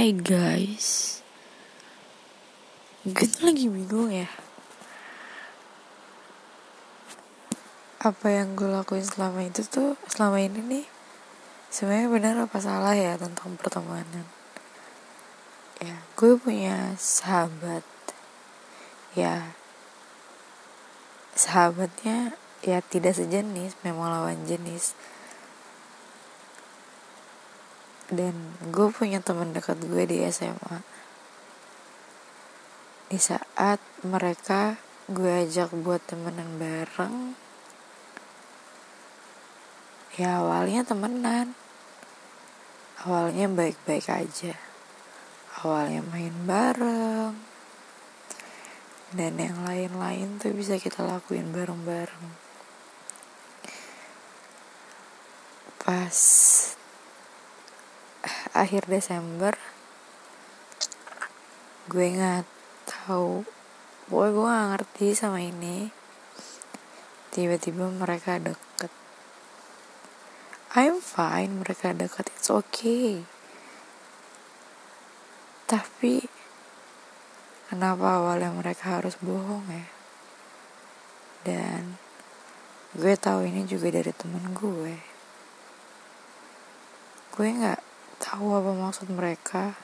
Hai guys. Gue tuh lagi bingung ya. Apa yang gue lakuin selama itu tuh Selama ini nih Sebenarnya benar apa salah ya Tentang pertemanan? Ya gue punya sahabat. Ya Sahabatnya Ya tidak sejenis Memang lawan jenis dan gue punya teman dekat gue di SMA di saat mereka gue ajak buat temenan bareng ya awalnya temenan. Awalnya baik-baik aja. Awalnya main bareng. Dan yang lain-lain tuh bisa kita lakuin bareng-bareng. Pas akhir Desember gue nggak tahu. Pokoknya gue nggak ngerti sama ini. Tiba-tiba mereka deket. I'm fine mereka deket. It's okay. Tapi kenapa awalnya mereka harus bohong ya? Dan gue tahu ini juga dari temen gue. Gue nggak tahu apa maksud mereka.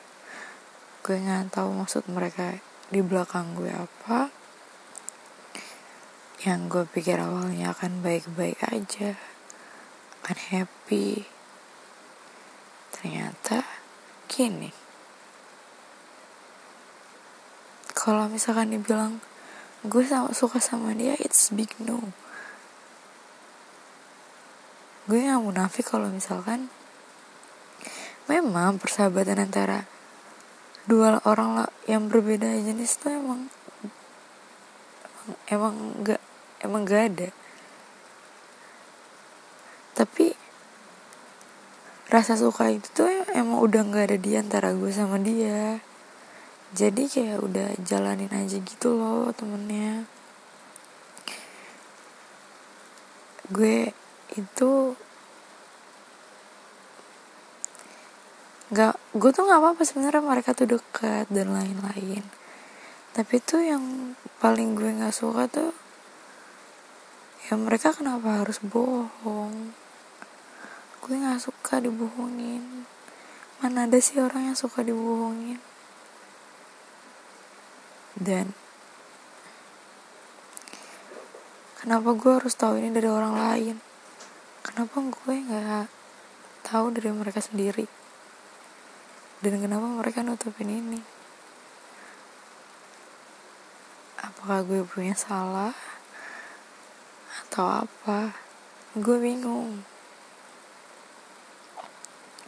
Gue nggak tahu maksud mereka di belakang gue apa. Yang gue pikir awalnya akan baik-baik aja akan happy. Ternyata gini. Kalau misalkan dibilang gue sama, suka sama dia it's big no. Gue nggak munafik kalau misalkan memang persahabatan antara dua orang yang berbeda jenis tuh emang emang enggak emang gak ada. Tapi rasa suka itu tuh emang udah nggak ada di antara gue sama dia. Jadi kayak udah jalanin aja gitu loh temennya. Gue itu nggak gue tuh nggak apa-apa sebenarnya mereka tuh dekat dan lain-lain. Tapi tuh yang paling gue nggak suka tuh ya mereka kenapa harus bohong? Gue nggak suka dibohongin. Mana ada sih orang yang suka dibohongin? Dan kenapa gue harus tahu ini dari orang lain? Kenapa gue nggak tahu dari mereka sendiri dan kenapa mereka nutupin ini? Apakah gue punya salah? Atau apa? Gue bingung.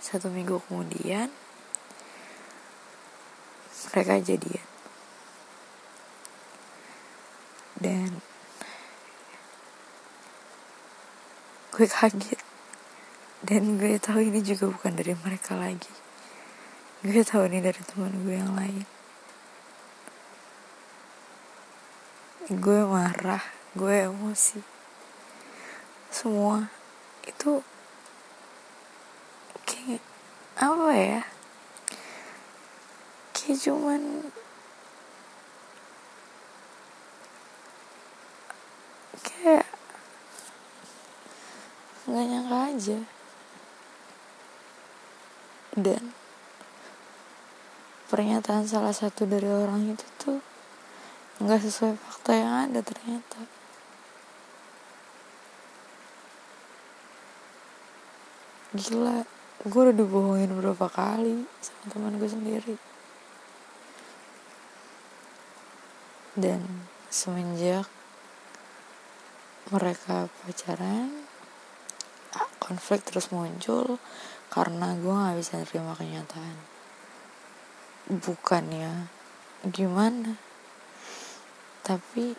Satu minggu kemudian mereka jadian. Dan gue kaget. Dan gue tahu ini juga bukan dari mereka lagi gue tahu ini dari teman gue yang lain. Gue marah gue emosi. Semua itu kayak apa ya? Kayak cuman kayak nggak nyangka aja. Dan pernyataan salah satu dari orang itu tuh nggak sesuai fakta yang ada ternyata. Gila gue udah dibohongin berapa kali sama teman gue sendiri. Dan semenjak mereka pacaran konflik terus muncul karena gue gak bisa nerima kenyataan bukannya gimana? Tapi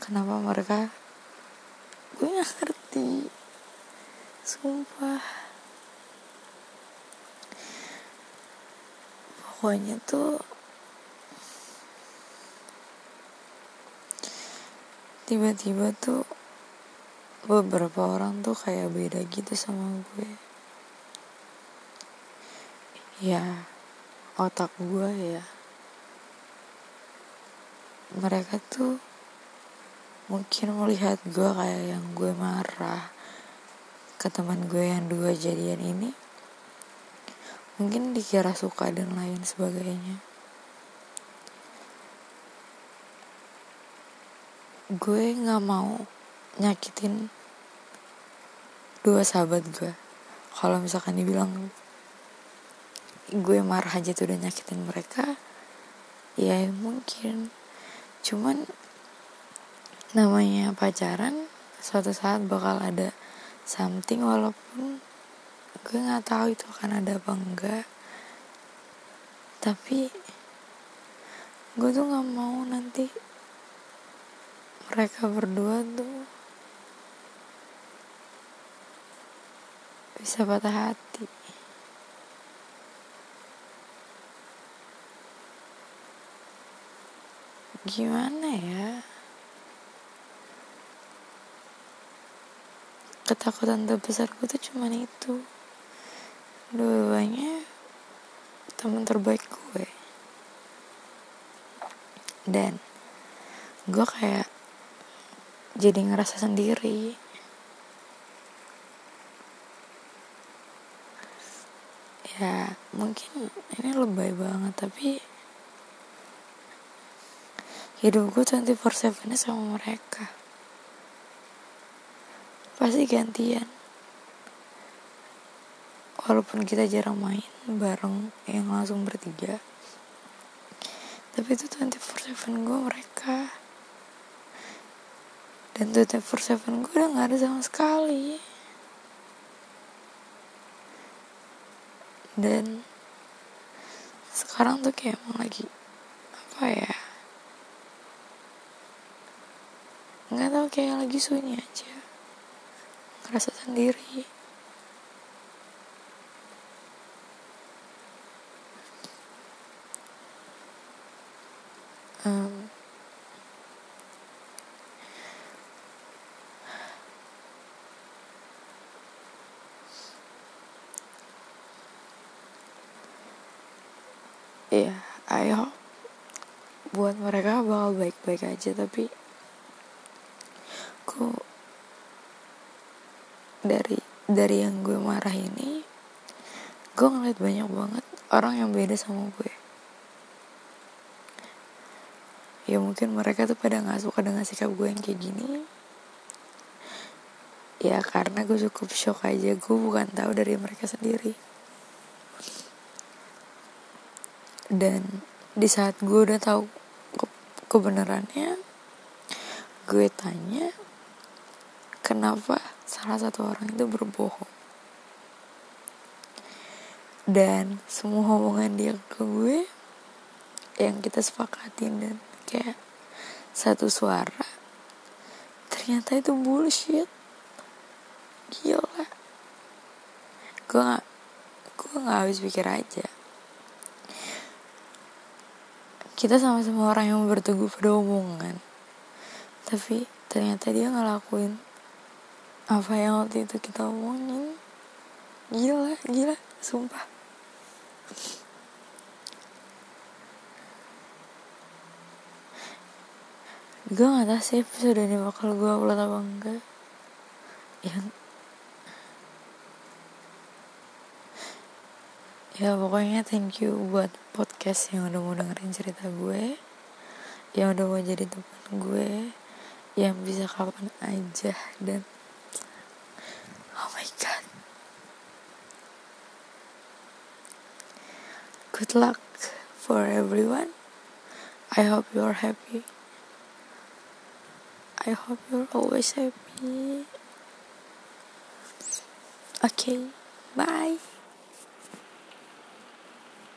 kenapa mereka? Gue gak ngerti. Sumpah. Pokoknya tuh tiba-tiba tuh beberapa orang tuh kayak beda gitu sama gue. Ya otak gue ya. Mereka tuh mungkin melihat gue kayak yang gue marah ke teman gue yang dua jadian ini. Mungkin dikira suka dan lain sebagainya. Gue nggak mau nyakitin dua sahabat gue kalau misalkan dibilang gue marah aja tuh udah nyakitin mereka ya mungkin. Cuman namanya pacaran suatu saat bakal ada something walaupun gue nggak tahu itu akan ada apa enggak. Tapi gue tuh nggak mau nanti mereka berdua tuh bisa patah hati gimana ya? Ketakutan terbesar gue tuh cuman itu. Dua-duanya teman terbaik gue. Dan gue kayak jadi ngerasa sendiri. Ya mungkin ini lebay banget tapi hidup gue 24-7 sama mereka. Pasti gantian. Walaupun kita jarang main bareng yang langsung bertiga. Tapi itu 24/7 gue mereka. Dan 24/7 gue udah gak ada sama sekali. Dan sekarang tuh kayak emang lagi apa ya nggak tahu kayak lagi sunyi aja. Ngerasa sendiri. Um, ya yeah, I buat mereka bakal baik-baik aja tapi dari yang gue marah ini gue ngeliat banyak banget orang yang beda sama gue. Ya mungkin mereka tuh pada nggak suka dengan sikap gue yang kayak gini. Ya karena gue cukup shock aja gue bukan tahu dari mereka sendiri. Dan di saat gue udah tahu ke kebenarannya gue tanya kenapa salah satu orang itu berbohong. Dan semua hubungan dia ke gue yang kita sepakatin dan kayak satu suara ternyata itu bullshit. Gila. Gue gak gue gak habis pikir aja. Kita sama-sama orang yang berteguh pada hubungan tapi ternyata dia ngelakuin apa yang waktu itu kita omongin? Gila gila sumpah. Gue gak tau sih episode ini bakal gue upload apa enggak. Yang ya pokoknya thank you buat podcast yang udah mau dengerin cerita gue yang udah mau jadi teman gue yang bisa kapan aja dan good luck for everyone. I hope you're happy. I hope you're always happy. Okay, bye.